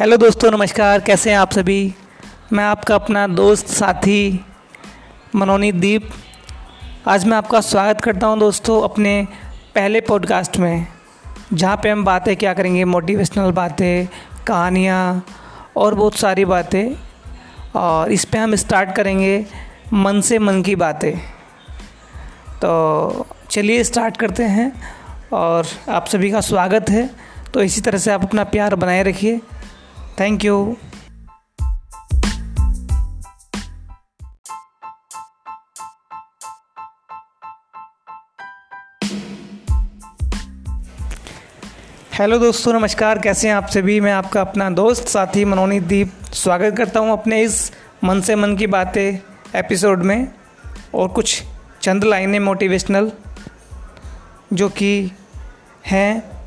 Hello दोस्तों, नमस्कार। कैसे हैं आप सभी? मैं आपका अपना दोस्त, साथी मनोनीत दीप। आज मैं आपका स्वागत करता हूँ दोस्तों अपने पहले पॉडकास्ट में, जहाँ पे हम बातें क्या करेंगे? मोटिवेशनल बातें, कहानियाँ और बहुत सारी बातें। और इस पे हम स्टार्ट करेंगे मन से मन की बातें। तो चलिए स्टार्ट करते हैं। और आप सभी का स्वागत है। तो इसी तरह से आप अपना प्यार बनाए रखिए। थैंक यू हेलो दोस्तों, नमस्कार। कैसे हैं आप सभी? मैं आपका अपना दोस्त, साथी मनोनीत दीप। स्वागत करता हूँ अपने इस मन से मन की बातें एपिसोड में और कुछ चंद लाइनें मोटिवेशनल जो कि हैं।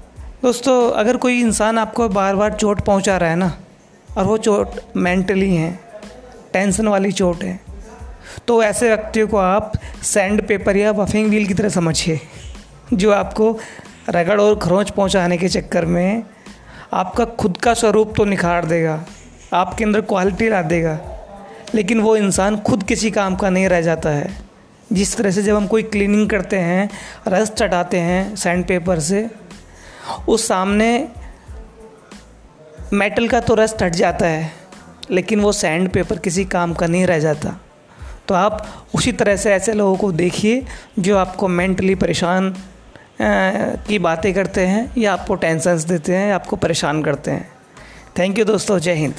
दोस्तों, अगर कोई इंसान आपको बार बार चोट पहुँचा रहा है ना और वो चोट मेंटली है टेंशन वाली चोट है। तो ऐसे व्यक्तियों को आप सैंड पेपर या बफिंग व्हील की तरह समझिए, जो आपको रगड़ और खरोंच पहुँचाने के चक्कर में आपका खुद का स्वरूप तो निखार देगा, आपके अंदर क्वालिटी ला देगा, लेकिन वो इंसान खुद किसी काम का नहीं रह जाता है। जिस तरह से जब हम कोई क्लीनिंग करते हैं, रस चटाते हैं सैंड पेपर से, उस सामने मेटल का तो रस्ट हट जाता है, लेकिन वो सैंड पेपर किसी काम का नहीं रह जाता। तो आप उसी तरह से ऐसे लोगों को देखिए, जो आपको मेंटली परेशान की बातें करते हैं, या आपको टेंशन्स देते हैं आपको परेशान करते हैं। थैंक यू दोस्तों, जय हिंद।